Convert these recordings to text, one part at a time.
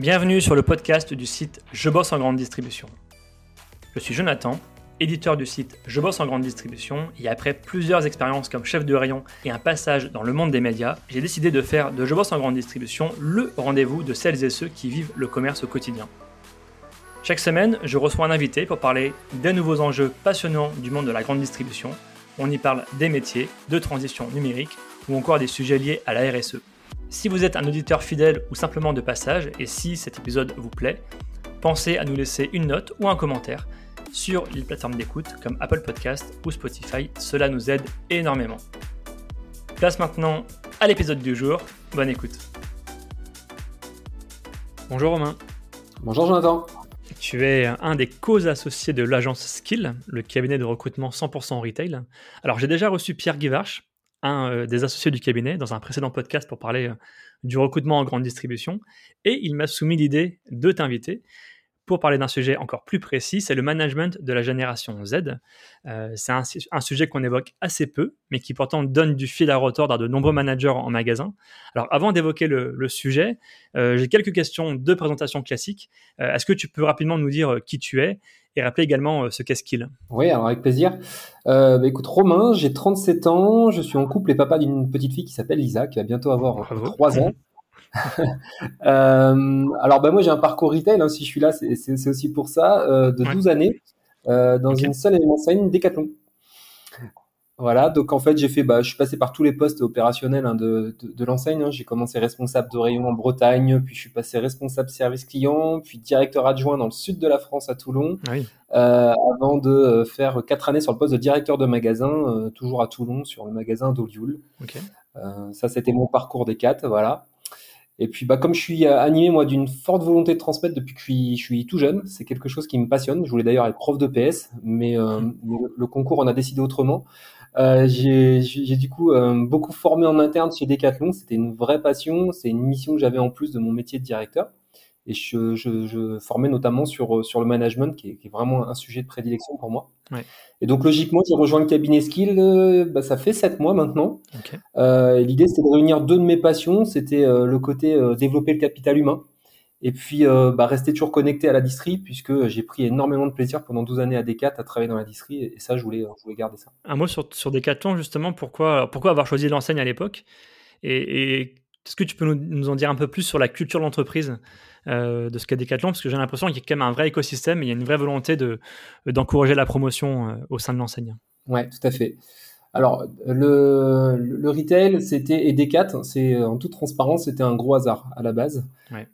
Bienvenue sur le podcast du site Je bosse en grande distribution. Je suis Jonathan, éditeur du site Je bosse en grande distribution, et après plusieurs expériences comme chef de rayon et un passage dans le monde des médias, j'ai décidé de faire de Je bosse en grande distribution le rendez-vous de celles et ceux qui vivent le commerce au quotidien. Chaque semaine, je reçois un invité pour parler des nouveaux enjeux passionnants du monde de la grande distribution. On y parle des métiers, de transition numérique ou encore des sujets liés à la RSE. Si vous êtes un auditeur fidèle ou simplement de passage, et si cet épisode vous plaît, pensez à nous laisser une note ou un commentaire sur les plateformes d'écoute comme Apple Podcast ou Spotify, cela nous aide énormément. Place maintenant à l'épisode du jour, bonne écoute. Bonjour Romain. Bonjour Jonathan. Tu es un des co-associés de l'agence Skill, le cabinet de recrutement 100% retail. Alors j'ai déjà reçu Pierre Guivarch, un euh, des associés du cabinet dans un précédent podcast pour parler euh, du recrutement en grande distribution. Et il m'a soumis l'idée de t'inviter pour parler d'un sujet encore plus précis, c'est le management de la génération Z. Euh, c'est un, sujet qu'on évoque assez peu, mais qui pourtant donne du fil à retordre à de nombreux managers en magasin. Alors avant d'évoquer le, sujet, j'ai quelques questions de présentation classique. Est-ce que tu peux rapidement nous dire qui tu es et rappeler également euh, ce qu'est Skill? Oui, alors avec plaisir. Euh, bah, écoute, Romain, j'ai 37 ans, je suis en couple et papa d'une petite fille qui s'appelle Lisa, qui va bientôt avoir 3 ans. euh, alors bah moi j'ai un parcours retail, hein, si je suis là c'est aussi pour ça, euh, de 12 années euh, dans une seule enseigne Decathlon. Voilà, donc en fait, j'ai fait, bah, je suis passé par tous les postes opérationnels hein, de, de, l'enseigne. Hein. J'ai commencé responsable de rayon en Bretagne, puis je suis passé responsable service client, puis directeur adjoint dans le sud de la France à Toulon, ah euh, avant de faire quatre années sur le poste de directeur de magasin, euh, toujours à Toulon, sur le magasin d'Olioul. Euh, ça, c'était mon parcours des quatre, voilà. Et puis, bah, comme je suis animé, moi, d'une forte volonté de transmettre depuis que je suis, je suis tout jeune, c'est quelque chose qui me passionne. Je voulais d'ailleurs être prof de PS, mais mmh. le, concours, on a décidé autrement. Euh, j'ai du coup euh, beaucoup formé en interne chez Decathlon. C'était une vraie passion. C'est une mission que j'avais en plus de mon métier de directeur. Et je, je, je formais notamment sur, sur le management, qui est, qui est, vraiment un sujet de prédilection pour moi. Ouais. Et donc logiquement, j'ai rejoint le cabinet Skill. Euh, bah, ça fait sept mois maintenant. Okay. Euh, L'idée, c'était de réunir deux de mes passions. C'était le côté développer le capital humain et puis, euh, bah, rester toujours connecté à la distrie, puisque j'ai pris énormément de plaisir pendant 12 années à Decat à travailler dans la distrie, et ça, je voulais, je voulais garder ça. Un mot sur, sur Decathlon, justement, pourquoi, pourquoi avoir choisi l'enseigne à l'époque? Et, est-ce que tu peux nous, en dire un peu plus sur la culture de l'entreprise euh, de ce qu'est Decathlon? Parce que j'ai l'impression qu'il y a quand même un vrai écosystème, et il y a une vraie volonté de, d'encourager la promotion euh, au sein de l'enseigne. Ouais, tout à fait. Alors, le, le retail, c'était et Decat, c'est en toute transparence, c'était un gros hasard à la base.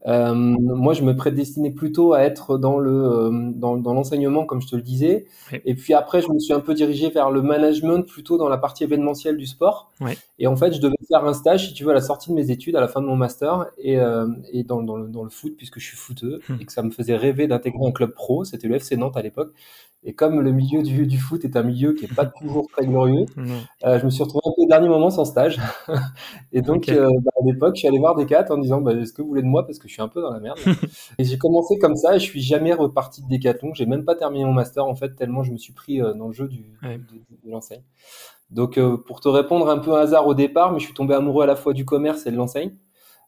Euh, moi, je me prédestinais plutôt à être dans le euh, dans, dans l'enseignement, comme je te le disais. Et puis après, je me suis un peu dirigé vers le management, plutôt dans la partie événementielle du sport. Et en fait, je devais faire un stage, si tu veux, à la sortie de mes études, à la fin de mon master, et, euh, et dans, dans, le, dans le foot, puisque je suis footeux, hmm. et que ça me faisait rêver d'intégrer un club pro. C'était le FC Nantes à l'époque. Et comme le milieu du, du, foot est un milieu qui est pas toujours très glorieux, euh, je me suis retrouvé un peu au dernier moment sans stage. et donc, euh, bah, à l'époque, je suis allé voir des Decathlon en disant bah, Est-ce que vous voulez de moi Parce que je suis un peu dans la merde? et j'ai commencé comme ça et je suis jamais reparti de Decathlon. J'ai même pas terminé mon master en fait, tellement je me suis pris euh, dans le jeu du, de, l'enseigne. Donc, pour te répondre un peu un hasard au départ, mais je suis tombé amoureux à la fois du commerce et de l'enseigne.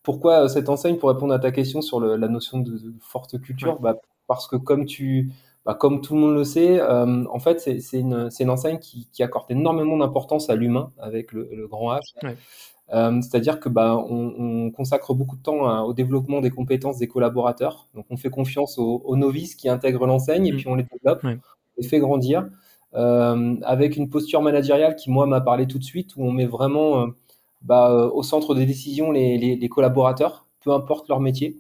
Pourquoi cette enseigne? Pour répondre à ta question sur le, la notion de, de forte culture, bah, parce que comme tu bah, comme tout le monde le sait, euh, en fait, c'est une, une, enseigne qui, qui, accorde énormément d'importance à l'humain avec le, le, grand H. Euh, C'est-à-dire que bah, on, on, consacre beaucoup de temps au développement des compétences des collaborateurs. Donc, on fait confiance aux, aux novices qui intègrent l'enseigne et mm. puis on les développe, on les fait grandir euh, avec une posture managériale qui, moi, m'a parlé tout de suite, où on met vraiment bah, au centre des décisions les, les, les collaborateurs, peu importe leur métier.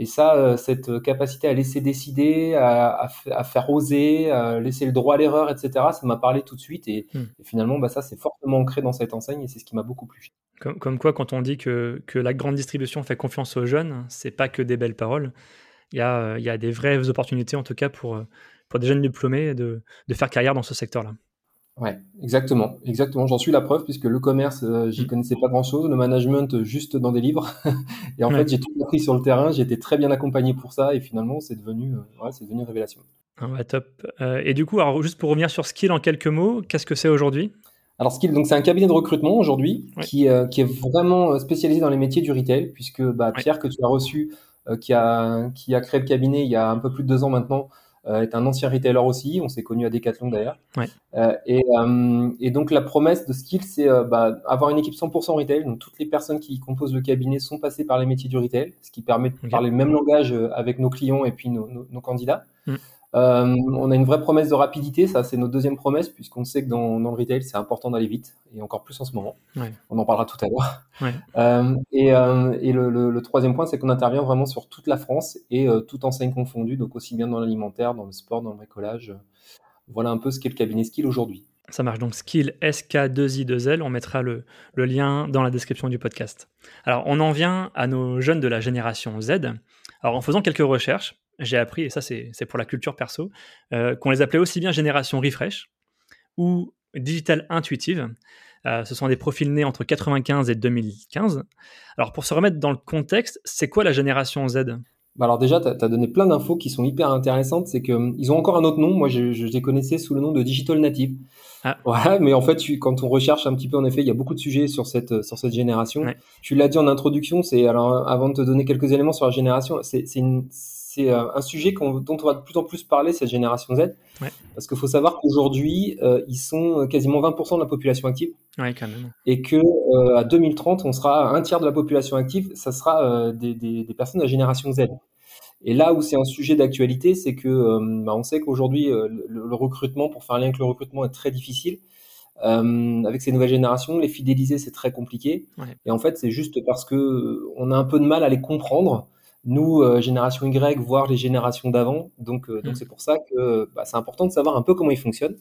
Et ça, euh, cette capacité à laisser décider, à, faire oser, à laisser le droit à l'erreur, etc., ça m'a parlé tout de suite. Et, hmm. finalement, bah, ça, c'est fortement ancré dans cette enseigne et c'est ce qui m'a beaucoup plu. Comme, quoi, quand on dit que, la grande distribution fait confiance aux jeunes, c'est pas que des belles paroles. Il y a, il y a des vraies opportunités, en tout cas, pour, pour des jeunes diplômés de, de faire carrière dans ce secteur-là. Ouais, exactement, exactement. J'en suis la preuve puisque le commerce, euh, j'y mm. connaissais pas grand-chose, le management euh, juste dans des livres. et en fait, j'ai tout appris sur le terrain. J'ai été très bien accompagné pour ça et finalement, c'est devenu, euh, ouais, c'est devenu une révélation. Ah top. et du coup, alors juste pour revenir sur Skill en quelques mots, qu'est-ce que c'est aujourd'hui? Alors Skill, donc c'est un cabinet de recrutement aujourd'hui qui, qui est vraiment spécialisé dans les métiers du retail puisque bah, Pierre que tu as reçu qui, a, qui a créé le cabinet il y a un peu plus de deux ans maintenant, est un ancien retailer aussi. On s'est connu à Decathlon d'ailleurs. Euh, euh, et, donc la promesse de Skill, c'est bah, avoir une équipe 100% retail. Donc toutes les personnes qui composent le cabinet sont passées par les métiers du retail, ce qui permet de parler le même langage avec nos clients et puis nos, candidats. Mm. Euh, on a une vraie promesse de rapidité, ça c'est notre deuxième promesse, puisqu'on sait que dans, le retail c'est important d'aller vite, et encore plus en ce moment. On en parlera tout à l'heure. Euh, et, euh, le, troisième point, c'est qu'on intervient vraiment sur toute la France et toute enseigne confondue, donc aussi bien dans l'alimentaire, dans le sport, dans le bricolage. Voilà un peu ce qu'est le cabinet Skill aujourd'hui. Ça marche donc Skill SK2I2L, on mettra le, le lien dans la description du podcast. Alors on en vient à nos jeunes de la génération Z. Alors en faisant quelques recherches, j'ai appris, et ça c'est pour la culture perso, euh, qu'on les appelait aussi bien génération refresh ou digital intuitive. Euh, ce sont des profils nés entre 95 et 2015. Alors pour se remettre dans le contexte, c'est quoi la génération Z? Bah alors déjà, tu as, donné plein d'infos qui sont hyper intéressantes. C'est qu'ils hum, ont encore un autre nom. Moi, je, je, les connaissais sous le nom de Digital Native. Ah. Voilà, mais en fait, quand on recherche un petit peu, en effet, il y a beaucoup de sujets sur cette, sur cette génération. Tu l'as dit en introduction, c'est alors avant de te donner quelques éléments sur la génération, c'est une c'est euh, un sujet dont on va de plus en plus parler, cette génération Z. Parce qu'il faut savoir qu'aujourd'hui, euh, ils sont quasiment 20% de la population active. Ouais, quand même. Et que euh, à 2030, on sera un tiers de la population active, ça sera des, des, personnes de la génération Z. Et là où c'est un sujet d'actualité, c'est que bah, on sait qu'aujourd'hui, le, recrutement, pour faire un lien avec le recrutement, est très difficile. avec ces nouvelles générations, les fidéliser, c'est très compliqué. Et en fait, c'est juste parce que on a un peu de mal à les comprendre nous, euh, génération Y, voire les générations d'avant. Donc, euh, donc mm. c'est pour ça que bah, c'est important de savoir un peu comment ils fonctionnent.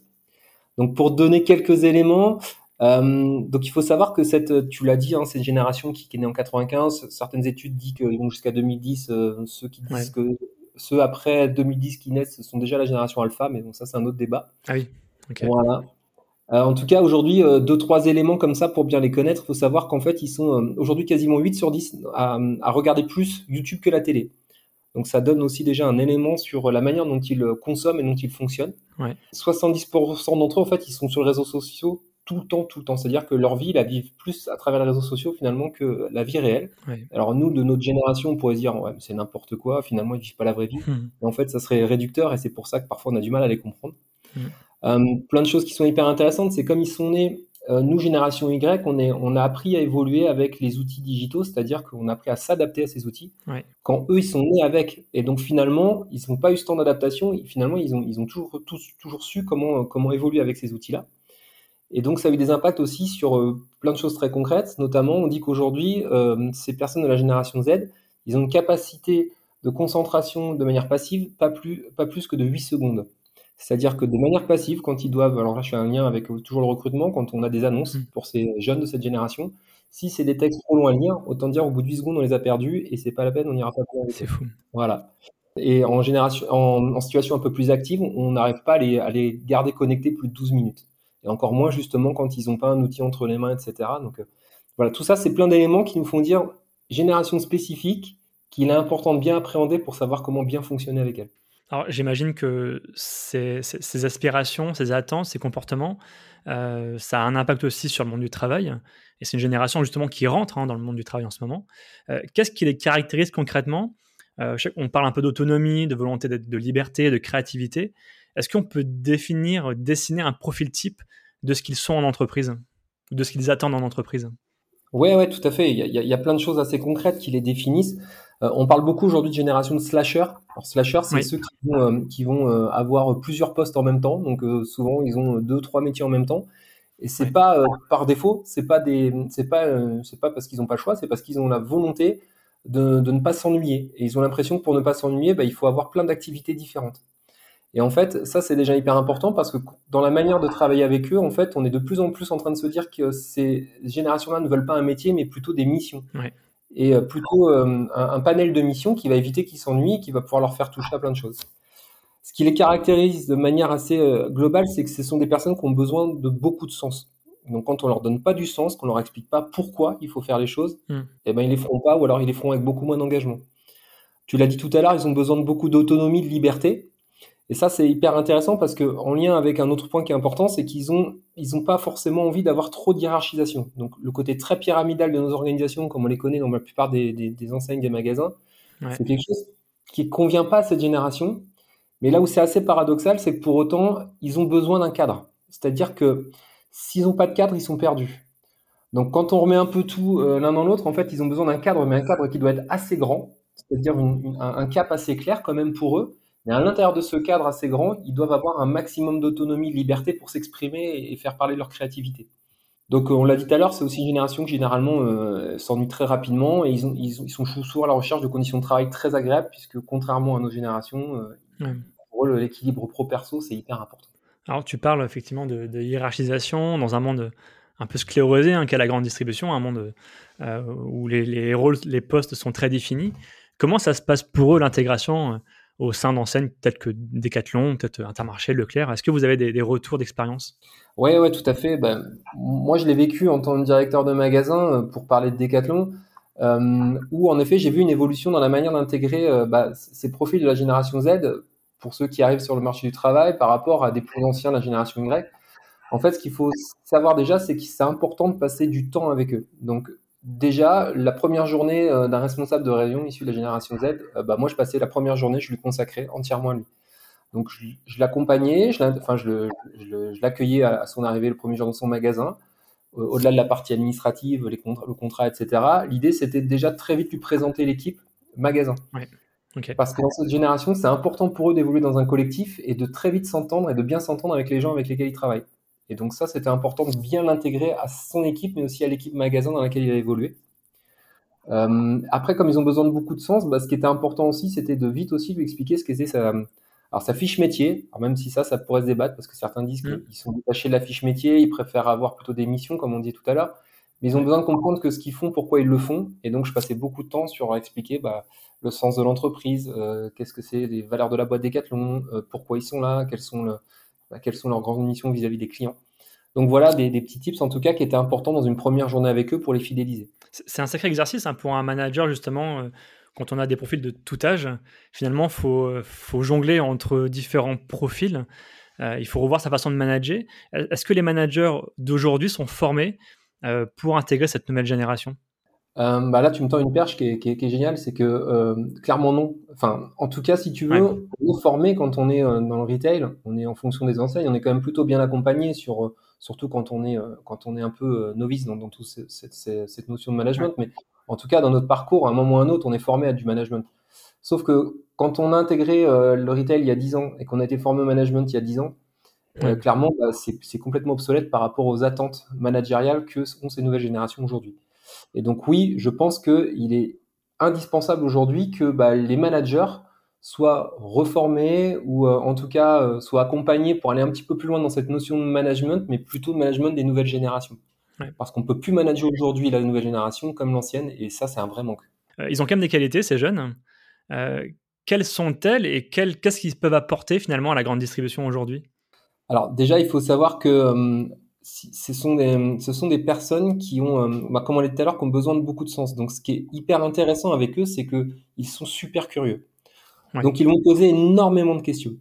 Donc, pour donner quelques éléments, euh, donc il faut savoir que cette, tu l'as dit, hein, c'est une génération qui, est née en 95. Certaines études disent qu'ils vont jusqu'à 2010. ceux qui disent que ceux après 2010 qui naissent sont déjà la génération alpha, mais bon, ça c'est un autre débat. Ah oui. Voilà. Euh, en tout cas, aujourd'hui, euh, deux, trois éléments comme ça pour bien les connaître. Il faut savoir qu'en fait, ils sont euh, aujourd'hui quasiment 8 sur 10 à, regarder plus YouTube que la télé. Donc ça donne aussi déjà un élément sur la manière dont ils consomment et dont ils fonctionnent. 70% d'entre eux, en fait, ils sont sur les réseaux sociaux tout le temps, tout le temps. C'est-à-dire que leur vie, la vivent plus à travers les réseaux sociaux finalement que la vie réelle. Alors nous, de notre génération, on pourrait se dire, ouais, c'est n'importe quoi, finalement, ils vivent pas la vraie vie. Hmm. Mais en fait, ça serait réducteur et c'est pour ça que parfois on a du mal à les comprendre. Hmm. Euh, plein de choses qui sont hyper intéressantes, c'est comme ils sont nés, euh, nous, génération Y, on, est, on a appris à évoluer avec les outils digitaux, c'est-à-dire qu'on a appris à s'adapter à ces outils. Quand eux, ils sont nés avec. Et donc, finalement, ils n'ont pas eu ce temps d'adaptation. Finalement, ils ont, ils ont toujours, tous, toujours su comment, comment évoluer avec ces outils-là. Et donc, ça a eu des impacts aussi sur euh, plein de choses très concrètes. Notamment, on dit qu'aujourd'hui, ces personnes de la génération Z, ils ont une capacité de concentration de manière passive pas plus, pas plus que de 8 secondes. C'est-à-dire que de manière passive, quand ils doivent, alors là je fais un lien avec toujours le recrutement, quand on a des annonces mmh. pour ces jeunes de cette génération, si c'est des textes trop longs à lire, autant dire au bout de 8 secondes on les a perdus et c'est pas la peine, on n'ira pas plus C'est fou. Voilà. Et en, génération, en, situation un peu plus active, on n'arrive pas à les, à les, garder connectés plus de 12 minutes. Et encore moins justement quand ils n'ont pas un outil entre les mains, etc. Donc euh, voilà, tout ça c'est plein d'éléments qui nous font dire génération spécifique qu'il est important de bien appréhender pour savoir comment bien fonctionner avec elle. Alors j'imagine que ces, aspirations, ces attentes, ces comportements, euh, ça a un impact aussi sur le monde du travail. Et c'est une génération justement qui rentre hein, dans le monde du travail en ce moment. Euh, qu'est-ce qui les caractérise concrètement? Euh, On parle un peu d'autonomie, de volonté de, liberté, de créativité. Est-ce qu'on peut définir, dessiner un profil type de ce qu'ils sont en entreprise, de ce qu'ils attendent en entreprise? Oui, ouais, tout à fait. Il y, a, plein de choses assez concrètes qui les définissent. Euh, on parle beaucoup aujourd'hui de génération de slasher. Alors slasher, c'est ceux qui vont, euh, euh, avoir plusieurs postes en même temps. Donc souvent, ils ont deux, trois métiers en même temps. Et c'est pas par défaut, c'est pas des, c'est pas, c'est pas parce qu'ils n'ont pas le choix, c'est parce qu'ils ont la volonté de, ne pas s'ennuyer. Et ils ont l'impression que pour ne pas s'ennuyer, bah, il faut avoir plein d'activités différentes. Et en fait, ça c'est déjà hyper important parce que dans la manière de travailler avec eux, en fait, on est de plus en plus en train de se dire que ces générations-là ne veulent pas un métier, mais plutôt des missions et euh, plutôt euh, un, panel de missions qui va éviter qu'ils s'ennuient et qui va pouvoir leur faire toucher à plein de choses. Ce qui les caractérise de manière assez euh, globale, c'est que ce sont des personnes qui ont besoin de beaucoup de sens. Donc quand on leur donne pas du sens, qu'on leur explique pas pourquoi il faut faire les choses, hmm. eh ben ils les feront pas ou alors ils les feront avec beaucoup moins d'engagement. Tu l'as dit tout à l'heure, ils ont besoin de beaucoup d'autonomie, de liberté. Et ça, c'est hyper intéressant parce que en lien avec un autre point qui est important, c'est qu'ils ont, ils ont pas forcément envie d'avoir trop de hiérarchisation. Donc, le côté très pyramidal de nos organisations, comme on les connaît dans la plupart des, des, enseignes des magasins, C'est quelque chose qui convient pas à cette génération. Mais là où c'est assez paradoxal, c'est que pour autant, ils ont besoin d'un cadre. C'est-à-dire que s'ils n'ont pas de cadre, ils sont perdus. Donc quand on remet un peu tout euh, l'un dans l'autre, en fait, ils ont besoin d'un cadre, mais un cadre qui doit être assez grand, c'est-à-dire un, cap assez clair quand même pour eux. Mais à l'intérieur de ce cadre assez grand, ils doivent avoir un maximum d'autonomie, de liberté pour s'exprimer et faire parler leur créativité. Donc on l'a dit tout à l'heure, c'est aussi une génération qui généralement euh, s'ennuie très rapidement et ils, ont, ils, sont souvent à la recherche de conditions de travail très agréables puisque contrairement à nos générations, euh, pour eux l'équilibre pro-perso c'est hyper important. Alors tu parles effectivement de, hiérarchisation dans un monde un peu sclérosé hein, qu'est la grande distribution, un monde euh, où les, les, rôles, les postes sont très définis. Comment ça se passe pour eux l'intégration euh, au sein d'enseignes peut-être que Decathlon, peut-être Intermarché, Leclerc Est-ce que vous avez des, retours d'expérience? Oui, ouais, tout à fait. Ben, moi, je l'ai vécu en tant que directeur de magasin euh, pour parler de Decathlon, euh, où en effet, j'ai vu une évolution dans la manière d'intégrer bah, ces profils de la génération Z pour ceux qui arrivent sur le marché du travail par rapport à des plus anciens de la génération Y. En fait, ce qu'il faut savoir déjà, c'est que c'est important de passer du temps avec eux. Donc, déjà, la première journée euh, d'un responsable de réunion issu de la génération Z, euh, bah, moi, je passais la première journée, je lui consacrais entièrement à lui. Donc, je, l'accompagnais, je, enfin, je, l'accueillais à, son arrivée le premier jour dans son magasin. Au-delà de la partie administrative, les le contrat, etc. L'idée, c'était déjà très vite lui présenter l'équipe magasin. Parce que dans cette génération, c'est important pour eux d'évoluer dans un collectif et de très vite s'entendre et de bien s'entendre avec les gens avec lesquels ils travaillent. Et donc ça, c'était important de bien l'intégrer à son équipe, mais aussi à l'équipe magasin dans laquelle il a évolué. Euh, après, comme ils ont besoin de beaucoup de sens, bah, ce qui était important aussi, c'était de vite aussi lui expliquer ce qu'était sa, alors sa fiche métier. Alors même si ça, ça pourrait se débattre parce que certains disent mm. qu'ils sont détachés de la fiche métier, ils préfèrent avoir plutôt des missions, comme on dit tout à l'heure. Mais ils ont besoin de comprendre que ce qu'ils font, pourquoi ils le font. Et donc, je passais beaucoup de temps sur expliquer bah, le sens de l'entreprise, euh, qu'est-ce que c'est, les valeurs de la boîte Decathlon, euh, pourquoi ils sont là, quelles sont le, bah, quelles sont leurs grandes missions vis-à-vis des clients. Donc voilà des, petits tips en tout cas qui étaient importants dans une première journée avec eux pour les fidéliser. C'est un sacré exercice hein, pour un manager justement. Euh, quand on a des profils de tout âge, finalement, il faut, faut, jongler entre différents profils. Euh, il faut revoir sa façon de manager. Est-ce que les managers d'aujourd'hui sont formés euh, pour intégrer cette nouvelle génération? Euh, bah là, tu me tends une perche qui est, qui est, géniale, c'est que euh, clairement non. Enfin, en tout cas, si tu veux, on est formé quand on est euh, dans le retail, on est en fonction des enseignes, on est quand même plutôt bien accompagné sur, euh, surtout quand on est quand on est un peu novice dans, dans toute cette, cette, notion de management. Mais en tout cas, dans notre parcours, à un moment ou à un autre, on est formé à du management. Sauf que quand on a intégré le retail il y a 10 ans et qu'on a été formé au management il y a 10 ans, clairement, bah, c'est complètement obsolète par rapport aux attentes managériales que ont ces nouvelles générations aujourd'hui. Et donc oui, je pense qu'il est indispensable aujourd'hui que bah, les managers soient reformés ou euh, en tout cas euh, soient accompagnés pour aller un petit peu plus loin dans cette notion de management, mais plutôt de management des nouvelles générations. Parce qu'on ne peut plus manager aujourd'hui la nouvelle génération comme l'ancienne, et ça, c'est un vrai manque. Euh, ils ont quand même des qualités, ces jeunes. quelles sont-elles et qu'est-ce qu'ils peuvent apporter finalement à la grande distribution aujourd'hui? Alors déjà, il faut savoir que ce sont des, ce sont des personnes qui ont, euh, bah, comme on l'a dit tout à l'heure, qui ont besoin de beaucoup de sens. Donc, ce qui est hyper intéressant avec eux, c'est que ils sont super curieux. Donc, ils vont poser énormément de questions.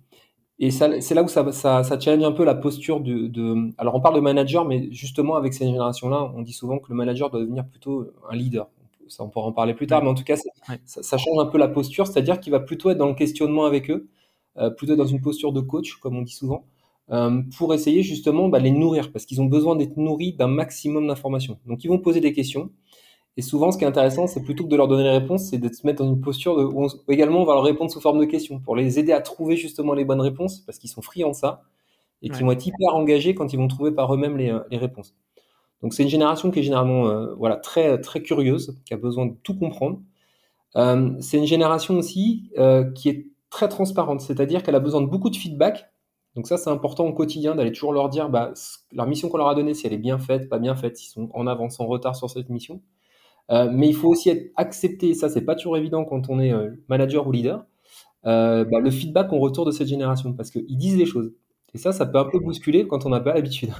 Et c'est là où ça, ça, ça, challenge un peu la posture de, de, Alors, on parle de manager, mais justement, avec cette génération-là, on dit souvent que le manager doit devenir plutôt un leader. Ça, on pourra en parler plus tard, mais en tout cas, ça, ça, change un peu la posture, c'est-à-dire qu'il va plutôt être dans le questionnement avec eux, euh, plutôt dans une posture de coach, comme on dit souvent. Euh, pour essayer justement bah, les nourrir, parce qu'ils ont besoin d'être nourris d'un maximum d'informations. Donc ils vont poser des questions, et souvent ce qui est intéressant, c'est plutôt que de leur donner les réponses, c'est de se mettre dans une posture de, où également on va leur répondre sous forme de questions, pour les aider à trouver justement les bonnes réponses, parce qu'ils sont friands de ça, et qui vont être hyper engagés quand ils vont trouver par eux-mêmes les, euh, les, réponses. Donc c'est une génération qui est généralement euh, voilà, très, très curieuse, qui a besoin de tout comprendre. Euh, c'est une génération aussi euh, qui est très transparente, c'est-à-dire qu'elle a besoin de beaucoup de feedback donc ça, c'est important au quotidien d'aller toujours leur dire bah, leur mission qu'on leur a donnée, si elle est bien faite, pas bien faite, s'ils sont en avance, en retard sur cette mission. Euh, mais il faut aussi être accepté, ça c'est pas toujours évident quand on est euh, manager ou leader, euh, bah, le feedback qu'on retourne de cette génération, parce qu'ils disent les choses. Et ça, ça peut un peu bousculer quand on n'a pas l'habitude.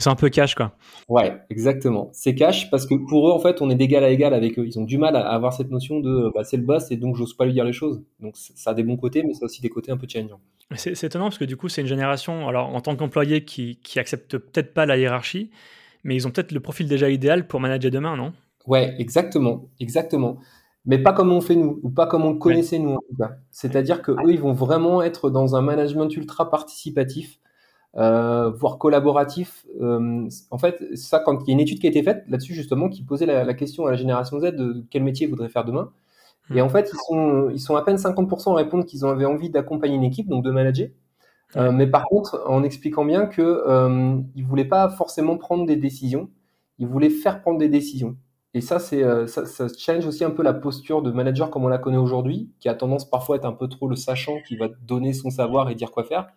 C'est un peu cash, quoi. Ouais, exactement. C'est cash parce que pour eux, en fait, on est d'égal à égal avec eux. Ils ont du mal à avoir cette notion de bah, c'est le boss et donc j'ose pas lui dire les choses. Donc ça a des bons côtés, mais ça a aussi des côtés un peu challengeants. C'est étonnant parce que du coup, c'est une génération, alors en tant qu'employé, qui, qui accepte peut-être pas la hiérarchie, mais ils ont peut-être le profil déjà idéal pour manager demain, non? Ouais, exactement, exactement. mais pas comme on fait nous, ou pas comme on connaissait nous en tout cas. C'est-à-dire que eux, ils vont vraiment être dans un management ultra participatif, euh, voire collaboratif. Euh, en fait, ça, quand il y a une étude qui a été faite là-dessus justement, qui posait la, question à la génération Z de quel métier ils voudraient faire demain. Et hmm. en fait, ils sont, ils sont à peine 50% à répondre qu'ils avaient envie d'accompagner une équipe, donc de manager. Euh, mais par contre, en expliquant bien que euh, ils voulaient pas forcément prendre des décisions, ils voulaient faire prendre des décisions. Et ça, c'est ça, ça, challenge aussi un peu la posture de manager comme on la connaît aujourd'hui, qui a tendance parfois à être un peu trop le sachant qui va donner son savoir et dire quoi faire.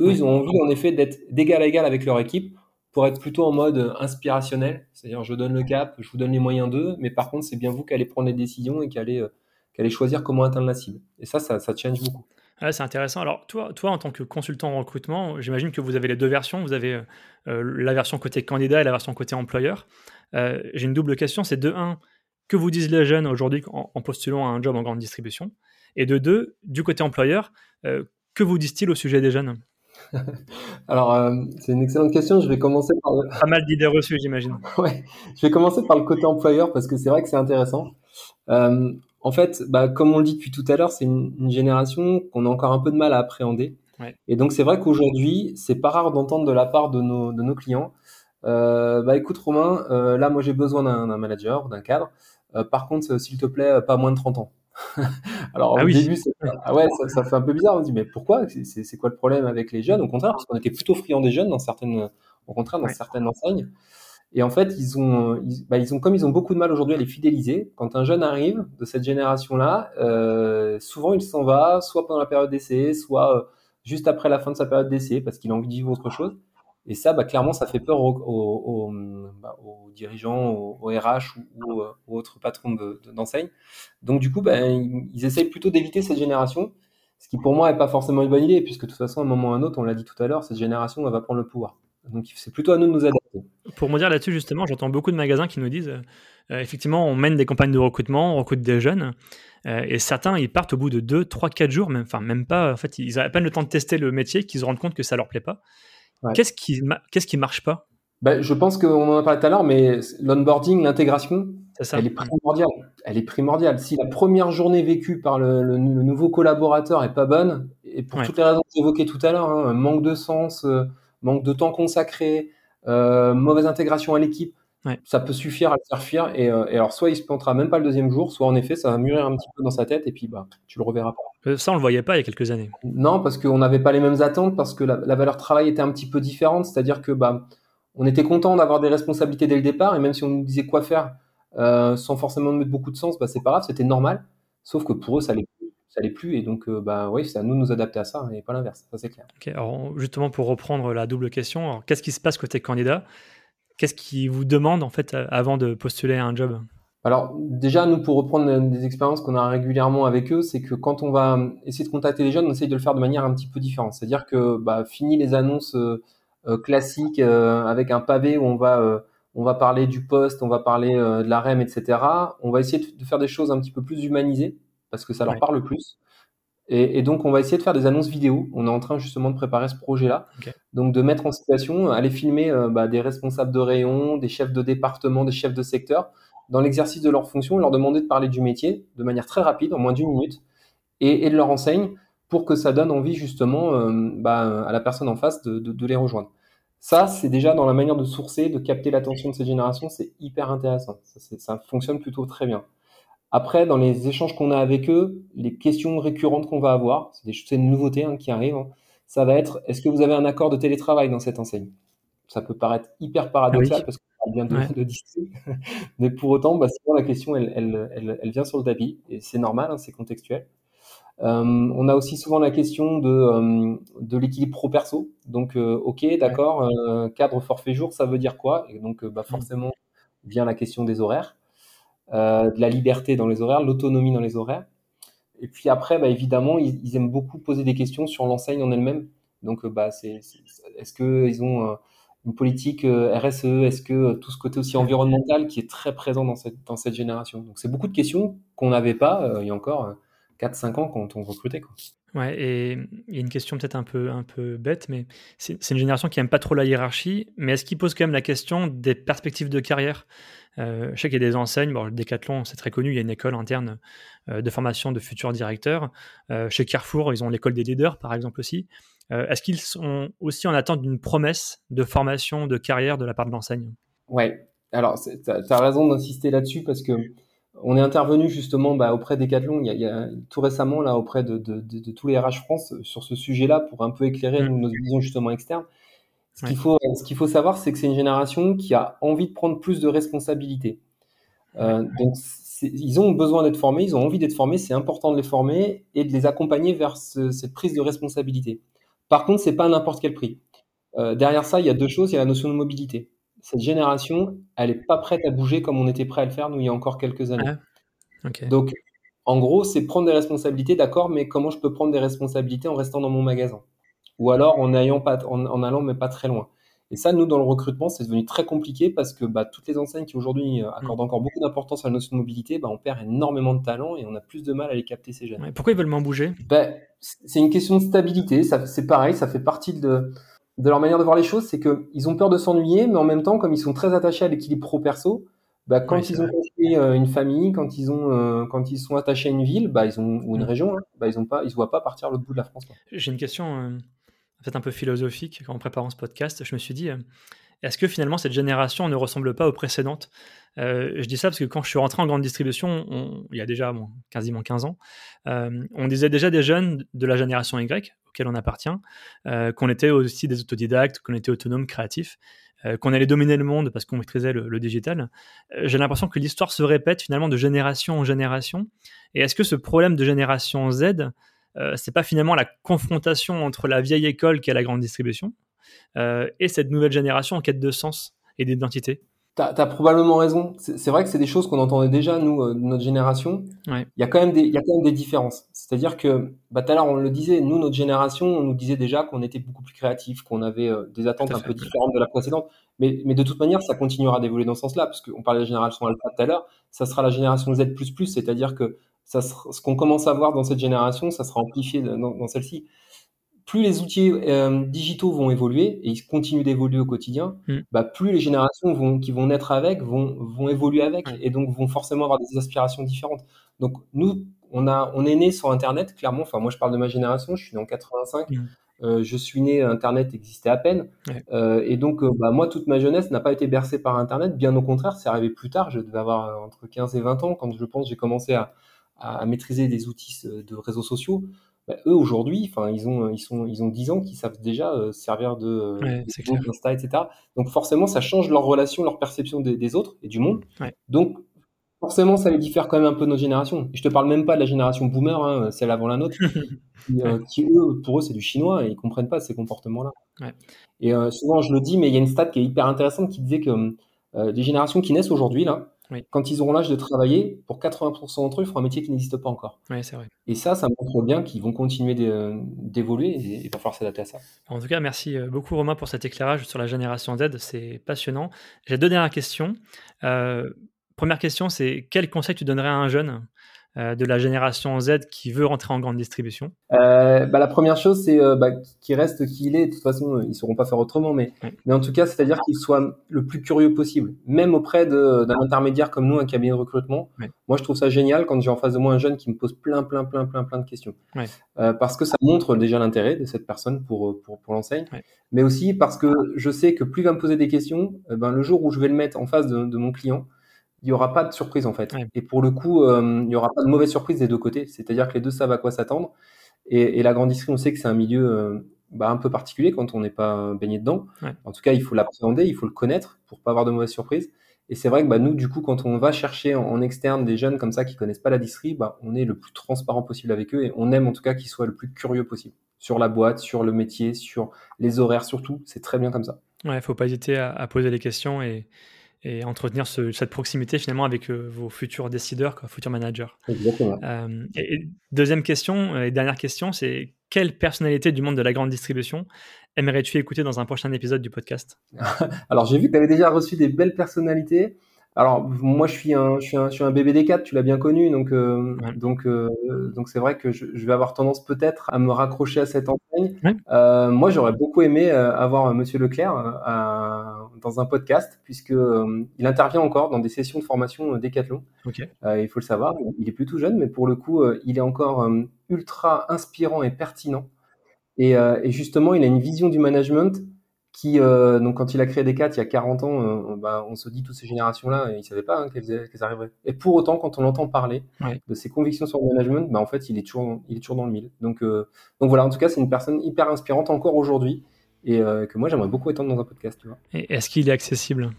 Eux, ils ont envie en effet d'être d'égal à égal avec leur équipe pour être plutôt en mode inspirationnel, c'est-à-dire je donne le cap, je vous donne les moyens d'eux, mais par contre c'est bien vous qui allez prendre les décisions et qui allez, euh, qui allez choisir comment atteindre la cible. Et ça, ça, ça change beaucoup. Ah, c'est intéressant. Alors, toi, toi, en tant que consultant en recrutement, j'imagine que vous avez les deux versions. Vous avez euh, la version côté candidat et la version côté employeur. Euh, j'ai une double question. C'est de un, que vous disent les jeunes aujourd'hui en, postulant à un job en grande distribution? Et de deux, du côté employeur, euh, que vous disent-ils au sujet des jeunes? Alors, c'est une excellente question. Je vais commencer par. Pas mal d'idées reçues, j'imagine. ouais. Je vais commencer par le côté employeur parce que c'est vrai que c'est intéressant. En fait, bah, comme on le dit depuis tout à l'heure, c'est une, génération qu'on a encore un peu de mal à appréhender. Et donc, c'est vrai qu'aujourd'hui, c'est pas rare d'entendre de la part de nos, de nos clients, euh, bah écoute Romain, euh, là moi j'ai besoin d'un manager, d'un cadre. Euh, par contre, s'il te plaît, pas moins de 30 ans. Alors ah au début, ah ouais, ça, fait un peu bizarre. On se dit mais pourquoi? C'est quoi le problème avec les jeunes? Au contraire, parce qu'on était plutôt friands des jeunes dans certaines, au contraire dans certaines enseignes. Et en fait, ils ont, bah, ils, ont, comme ils ont beaucoup de mal aujourd'hui à les fidéliser, quand un jeune arrive de cette génération-là, euh, souvent il s'en va, soit pendant la période d'essai, soit euh, juste après la fin de sa période d'essai, parce qu'il a envie de vivre autre chose. Et ça, bah, clairement, ça fait peur aux, bah, dirigeants, aux, RH ou, aux, autres patrons d'enseigne. Donc du coup, bah, ils, ils, essayent plutôt d'éviter cette génération, ce qui pour moi n'est pas forcément une bonne idée, puisque de toute façon, à un moment ou à un autre, on l'a dit tout à l'heure, cette génération va prendre le pouvoir. Donc c'est plutôt à nous de nous adapter. Pour me dire là-dessus, justement, j'entends beaucoup de magasins qui nous disent euh, effectivement, on mène des campagnes de recrutement, on recrute des jeunes, euh, et certains, ils partent au bout de 2, 3, 4 jours, même, enfin, même pas, en fait, ils n'ont à peine le temps de tester le métier, qu'ils se rendent compte que ça leur plaît pas. Qu'est-ce qui qu'est-ce qui marche pas? Ben, Je pense qu'on en a parlé tout à l'heure, mais l'onboarding, l'intégration, elle est primordiale. Elle est primordiale. Si la première journée vécue par le, nouveau collaborateur est pas bonne, et pour toutes les raisons que j'évoquais tout à l'heure, hein, manque de sens, euh, manque de temps consacré, euh, mauvaise intégration à l'équipe, ça peut suffire à le faire fuir. Euh, et, alors, soit il se plantera même pas le deuxième jour, soit en effet, ça va mûrir un petit peu dans sa tête et puis bah, tu le reverras pas. Euh, ça, on le voyait pas il y a quelques années. Non, parce qu'on n'avait pas les mêmes attentes, parce que la, valeur travail était un petit peu différente. C'est-à-dire que bah, on était content d'avoir des responsabilités dès le départ, et même si on nous disait quoi faire sans forcément mettre beaucoup de sens, bah, c'est pas grave, c'était normal. Sauf que pour eux, ça allait ça plus. Et donc, euh, bah oui, c'est à nous de nous adapter à ça et pas l'inverse. Ça, c'est clair. alors justement, pour reprendre la double question, qu'est-ce qui se passe côté candidat? Qu'est-ce qui vous demande en fait avant de postuler à un job? Alors déjà, nous, pour reprendre des expériences qu'on a régulièrement avec eux, c'est que quand on va essayer de contacter les jeunes, on essaye de le faire de manière un petit peu différente. C'est-à-dire que bah, fini les annonces euh, euh, classiques avec un pavé où on va, on va parler du poste, on va parler de la REM, etc. On va essayer de, faire des choses un petit peu plus humanisées parce que ça leur parle plus. Et, donc, on va essayer de faire des annonces vidéo. On est en train justement de préparer ce projet-là. Donc, de mettre en situation, aller filmer euh, bah, des responsables de rayon, des chefs de département, des chefs de secteur, dans l'exercice de leur fonction, leur demander de parler du métier de manière très rapide, en moins d'une minute, et, de leur enseigne pour que ça donne envie justement euh, bah, à la personne en face de, les rejoindre. Ça, c'est déjà dans la manière de sourcer, de capter l'attention de cette génération, c'est hyper intéressant. ça fonctionne plutôt très bien. Après, dans les échanges qu'on a avec eux, les questions récurrentes qu'on va avoir, c'est une nouveauté hein, qui arrive, hein, ça va être est-ce que vous avez un accord de télétravail dans cette enseigne? Ça peut paraître hyper paradoxal parce qu'on parle bien de, de mais pour autant, bah, la question, elle, elle, elle, vient sur le tapis et c'est normal, hein, c'est contextuel. Euh, on a aussi souvent la question de, euh, de l'équilibre pro-perso. Donc, euh, ok, d'accord, cadre forfait jour, ça veut dire quoi? Et donc, bah, mmh. forcément, vient la question des horaires. Euh, de la liberté dans les horaires, l'autonomie dans les horaires. Et puis après, bah, évidemment, ils, aiment beaucoup poser des questions sur l'enseigne en elle-même. Donc, euh, bah, c'est, est-ce qu'ils ont euh, une politique RSE Est-ce que tout ce côté aussi environnemental qui est très présent dans cette, dans cette génération? Donc, c'est beaucoup de questions qu'on n'avait pas il y a encore 4-5 ans quand on recrutait. Quoi. Ouais, et il y a une question peut-être un peu, un peu bête, mais c'est une génération qui n'aime pas trop la hiérarchie, mais est-ce qu'il pose quand même la question des perspectives de carrière? Euh, Je sais qu'il y a des enseignes, bon, le Decathlon, c'est très connu, il y a une école interne euh, de formation de futurs directeurs. Euh, chez Carrefour, ils ont l'école des leaders, par exemple, aussi. est-ce qu'ils sont aussi en attente d'une promesse de formation, de carrière de la part de l'enseigne? Ouais, alors tu as, raison d'insister là-dessus parce que on est intervenu justement bah, auprès des il y, a, tout récemment là auprès de, tous les RH France sur ce sujet-là pour un peu éclairer mmh. nos visions justement externes. Ce qu'il faut, ce qu'il faut savoir, c'est que c'est une génération qui a envie de prendre plus de responsabilités. Euh, donc ils ont besoin d'être formés, ils ont envie d'être formés, c'est important de les former et de les accompagner vers cette prise de responsabilité. Par contre, c'est pas à n'importe quel prix. Euh, derrière ça, il y a deux choses. Il y a la notion de mobilité cette génération, elle n'est pas prête à bouger comme on était prêt à le faire nous il y a encore quelques années. Donc, en gros, c'est prendre des responsabilités, d'accord, mais comment je peux prendre des responsabilités en restant dans mon magasin? Ou alors en, ayant pas, en, allant, mais pas très loin. Et ça, nous, dans le recrutement, c'est devenu très compliqué parce que bah, toutes les enseignes qui aujourd'hui euh, accordent mm. encore beaucoup d'importance à la notion de mobilité, bah, on perd énormément de talent et on a plus de mal à les capter ces jeunes. pourquoi ils veulent m'en bouger? Bah, C'est une question de stabilité. C'est pareil, ça fait partie de, de leur manière de voir les choses, c'est qu'ils ont peur de s'ennuyer, mais en même temps, comme ils sont très attachés à l'équilibre pro-perso, bah, quand ils ont construit euh, une famille, quand ils ont, euh, quand ils sont attachés à une ville, bah, ils ont ou une mm. région, hein, bah, ils ont pas, ils se voient pas partir l'autre bout de la France. J'ai une question euh, peut-être un peu philosophique en préparant ce podcast. Je me suis dit, est-ce que finalement cette génération ne ressemble pas aux précédentes? Je dis ça parce que quand je suis rentré en grande distribution, il y a déjà quasiment 15 ans, on disait déjà des jeunes de la génération Y, on appartient, euh, qu'on était aussi des autodidactes, qu'on était autonome, créatif, euh, qu'on allait dominer le monde parce qu'on maîtrisait le, digital. Euh, j'ai l'impression que l'histoire se répète finalement de génération en génération. Et est-ce que ce problème de génération Z, c'est pas finalement la confrontation entre la vieille école qui est la grande distribution et cette nouvelle génération en quête de sens et d'identité? T'as as probablement raison. C'est vrai que c'est des choses qu'on entendait déjà, nous, euh, de notre génération. Il, y a quand même des, il y a quand même des différences. C'est-à-dire que, bah, tout à l'heure, on le disait, nous, notre génération, on nous disait déjà qu'on était beaucoup plus créatifs, qu'on avait euh, des attentes un peu différentes de la précédente. Mais, mais de toute manière, ça continuera d'évoluer dans ce sens-là, parce qu'on parlait de la génération alpha tout à l'heure, ça sera la génération Z++, c'est-à-dire que ça ce qu'on commence à voir dans cette génération, ça sera amplifié dans, dans celle-ci plus les outils euh, digitaux vont évoluer et ils continuent d'évoluer au quotidien, mm. bah, plus les générations vont, qui vont naître avec vont, vont évoluer avec et donc vont forcément avoir des aspirations différentes. Donc nous, on, a, on est né sur Internet, clairement. Enfin, moi, je parle de ma génération, je suis né en 85. Mm. Euh, je suis né, Internet existait à peine. Euh, et donc, bah, moi, toute ma jeunesse n'a pas été bercée par Internet. Bien au contraire, c'est arrivé plus tard. Je devais avoir entre 15 et 20 ans quand je pense j'ai commencé à, à, maîtriser des outils de réseaux sociaux. Bah, eux aujourd'hui, enfin ils ont ils sont ils ont 10 ans qui savent déjà euh, servir de euh, ouais, Insta, etc. Donc forcément ça change leur relation, leur perception des, autres et du monde. Donc forcément ça les diffère quand même un peu de notre génération. Et je te parle même pas de la génération boomer, hein, celle avant la nôtre, euh, qui, eux pour eux c'est du chinois et ils comprennent pas ces comportements-là. Et souvent je le dis, mais il y a une stat qui est hyper intéressante qui disait que des générations qui naissent aujourd'hui là, quand ils auront l'âge de travailler, pour 80% d'entre eux, ils feront un métier qui n'existe pas encore. c'est vrai. Et ça, ça montre bien qu'ils vont continuer d'évoluer et il va falloir s'adapter à ça. En tout cas, merci euh, beaucoup Romain pour cet éclairage sur la génération Z. C'est passionnant. J'ai deux dernières questions. Euh, première question, c'est quel conseil tu donnerais à un jeune? De la génération Z qui veut rentrer en grande distribution euh, bah, La première chose, c'est euh, bah, qu'il reste qui il est. De toute façon, ils ne sauront pas faire autrement. Mais, mais en tout cas, c'est-à-dire qu'il soit le plus curieux possible, même auprès d'un intermédiaire comme nous, un cabinet de recrutement. Moi, je trouve ça génial quand j'ai en face de moi un jeune qui me pose plein, plein, plein, plein, plein de questions. parce que ça montre déjà l'intérêt de cette personne pour, pour, pour l'enseigne. Mais aussi parce que je sais que plus il va me poser des questions, ben, le jour où je vais le mettre en face de, de mon client, il n'y aura pas de surprise en fait. Et pour le coup, euh, il n'y aura pas de mauvaise surprise des deux côtés. C'est-à-dire que les deux savent à quoi s'attendre. Et, la grande distribution, on sait que c'est un milieu euh, bah, un peu particulier quand on n'est pas baigné dedans. En tout cas, il faut l'appréhender, il faut le connaître pour pas avoir de mauvaises surprises. Et c'est vrai que bah, nous, du coup, quand on va chercher en, externe des jeunes comme ça qui connaissent pas la distri, bah, on est le plus transparent possible avec eux et on aime en tout cas qu'ils soient le plus curieux possible sur la boîte, sur le métier, sur les horaires surtout. C'est très bien comme ça. Ouais, faut pas hésiter à, à poser des questions et, et entretenir cette proximité finalement avec euh, vos futurs décideurs, quoi, futurs managers. Exactement. Euh, et, deuxième question euh, et dernière question, c'est quelle personnalité du monde de la grande distribution aimerais-tu écouter dans un prochain épisode du podcast? Alors j'ai vu que tu avais déjà reçu des belles personnalités. Alors moi je suis un, je suis un, je suis un BBD4, tu l'as bien connu, donc euh, donc euh, donc c'est vrai que je, je, vais avoir tendance peut-être à me raccrocher à cette enseigne. Euh, moi j'aurais beaucoup aimé avoir Monsieur Leclerc dans un podcast puisque il intervient encore dans des sessions de formation Décathlon. Okay. il faut le savoir, il est plutôt jeune, mais pour le coup il est encore ultra inspirant et pertinent. Et, et justement il a une vision du management qui, euh, donc quand il a créé Decat il y a 40 ans, euh, bah, on se dit toutes ces générations-là, ils ne savaient pas hein, qu'elles, arriveraient. Et pour autant, quand on entend parler de ses convictions sur le management, bah, en fait, il est toujours, il est toujours dans le mille. Donc, euh, donc voilà, en tout cas, c'est une personne hyper inspirante encore aujourd'hui et que moi, j'aimerais beaucoup étendre dans un podcast. Tu vois. Et est-ce qu'il est accessible?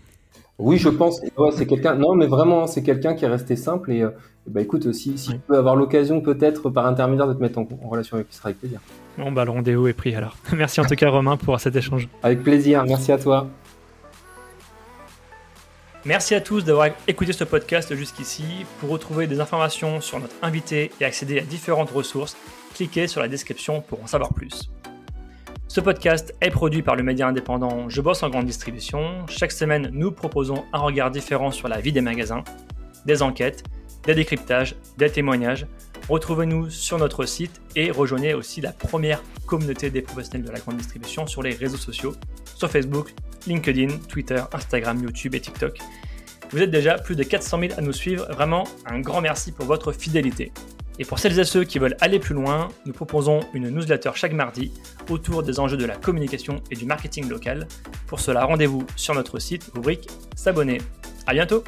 Oui, je pense. Ouais, c'est quelqu'un. Non, mais vraiment, c'est quelqu'un qui est resté simple. Et, bah, écoute, si, si tu peux avoir l'occasion, peut-être par intermédiaire, de te mettre en, relation avec lui, ce sera avec plaisir. Bon, bah, le rendez-vous est pris alors. Merci en tout cas, Romain, pour cet échange. Avec plaisir. Merci à toi. Merci à tous d'avoir écouté ce podcast jusqu'ici. Pour retrouver des informations sur notre invité et accéder à différentes ressources, cliquez sur la description pour en savoir plus. Ce podcast est produit par le média indépendant Je bosse en grande distribution. Chaque semaine, nous proposons un regard différent sur la vie des magasins, des enquêtes, des décryptages, des témoignages. Retrouvez-nous sur notre site et rejoignez aussi la première communauté des professionnels de la grande distribution sur les réseaux sociaux, sur Facebook, LinkedIn, Twitter, Instagram, YouTube et TikTok. Vous êtes déjà plus de 400 000 à nous suivre, vraiment un grand merci pour votre fidélité. Et pour celles et ceux qui veulent aller plus loin, nous proposons une newsletter chaque mardi autour des enjeux de la communication et du marketing local. Pour cela, rendez-vous sur notre site, rubrique S'abonner. À bientôt!